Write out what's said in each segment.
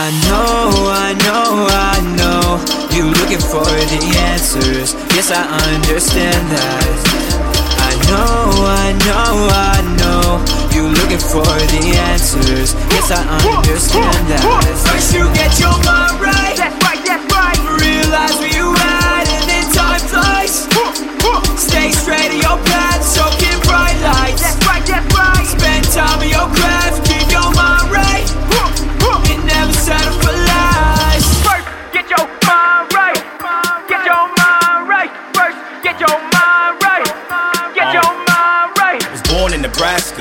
I know, I know, I know You looking for the answers. Yes, I understand that. I know, I know, I know You looking for the answers. Yes, I understand that. First you get your mind right Nebraska.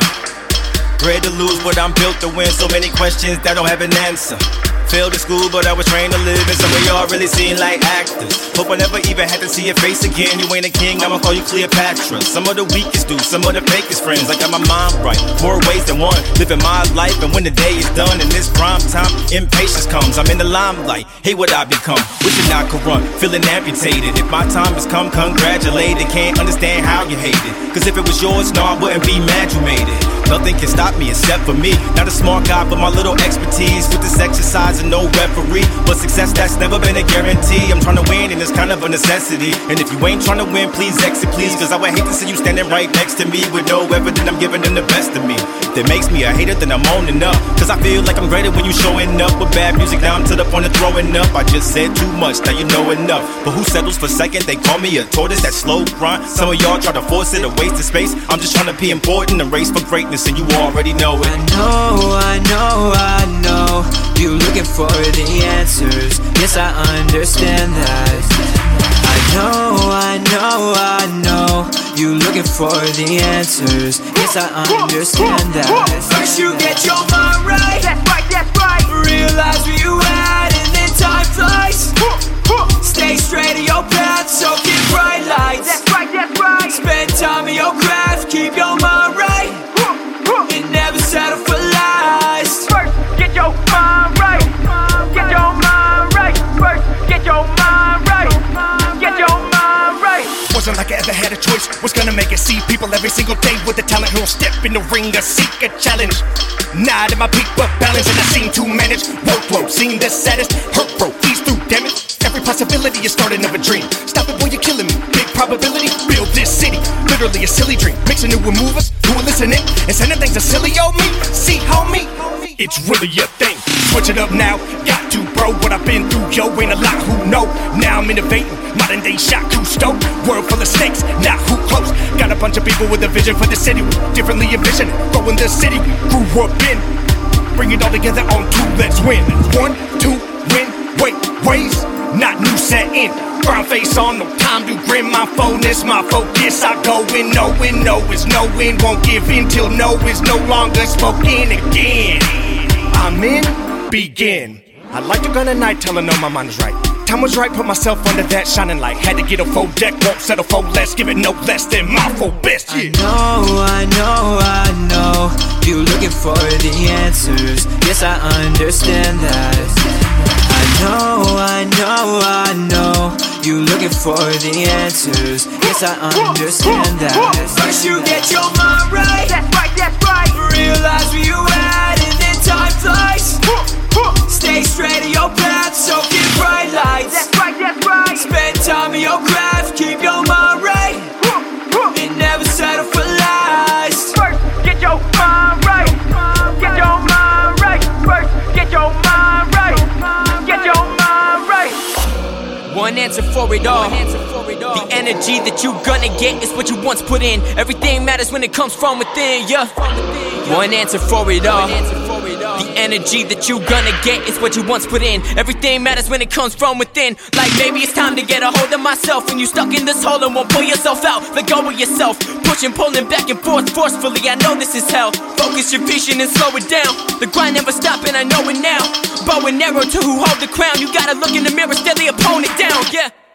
To lose, but I'm built to win. So many questions that don't have an answer. Failed at school, but I was trained to live. And some of y'all really seem like actors. Hope I never even had to see your face again. You ain't a king, I'ma call you Cleopatra. Some of the weakest dudes, some of the fakest friends. I got my mind right, more ways than one. Living my life, and when the day is done, in this prime time, impatience comes. I'm in the limelight. Hey, what I become? Wishing I could run, feeling amputated. If my time has come, congratulated. Can't understand how you hate it. Cause if it was yours, no, I wouldn't be mad you made it. Nothing can stop me except for me. Not a smart guy, but my little expertise with this exercise and no referee. But success that's never been a guarantee. I'm trying to win, and it's kind of a necessity. And if you ain't trying to win, please exit, please. Cause I would hate to see you standing right next to me with no evidence I'm giving them the best of me. That makes me a hater, then I'm owning up. Cause I feel like I'm greater when you showing up with bad music. Now I'm to the point of throwing up. I just said too much, now you know enough. But who settles for second? They call me a tortoise, that slow grind. Some of y'all try to force it, a waste of space. I'm just trying to be important, a race for greatness, and you already know it. I know, I know, I know you're looking for the answers. Yes, I understand that. I know, I know, I know you're looking for the answers. Yes, I understand that. First you get your mind right. That's right, that's right. Realize where you at and then time flies Wasn't like I ever had a choice. Was gonna make it see people every single day with the talent who'll step in the ring or seek a challenge. Not at my peak, but balance, and I seem to manage. Workload, seen the saddest. Hurt broke, ease through damage. Every possibility is starting of a dream. Stop it, boy, you're killing me. Big probability, build this city. Literally a silly dream. Mixing it with movers who are listening and sending things to silly old me. See, homie, it's really a thing. Switch it up now, got to, bro. What I've been through, yo, ain't a lot who know. Now I'm innovating, modern day Jacques Cousteau. World full of snakes, not who close. Got a bunch of people with a vision for the city, differently envisioning. Growing the city, we grew up in. Bring it all together on two, let's win. One, two, win, wait, ways, not new set in. Brown face on, no time to grin. My phone is my focus. I go in, knowing no is knowing. Won't give in till no is no longer spoken again. I'm in, begin. I like to gun at night, telling all my mind is right. Time was right, put myself under that shining light. Had to get a full deck, won't settle for less. Give it no less than my full best. Yeah. I know, I know, I know You're looking for the answers Yes, I understand that I know, I know, I know You're looking for the answers Yes, I understand that First you get your mind right That's right, that's right. Realize where you at and then time flies Stay straight in your path, soaking bright lights That's right, that's right. Spend time in your craft, keep your mind right And never settle for lies First, get your mind right. Get your mind right. First, get your mind right. Get your mind right. One answer for it all. The energy that you gonna get is what you once put in. Everything matters when it comes from within, yeah. One answer for it all. The energy that you gonna get is what you once put in. Everything matters when it comes from within. Like maybe it's time to get a hold of myself. When you stuck in this hole and won't pull yourself out, let go of yourself. Pushing, pulling back and forth forcefully. I know this is hell. Focus your vision and slow it down. The grind never stopping, I know it now. Bow and arrow to who hold the crown. You gotta look in the mirror, the opponent down, yeah.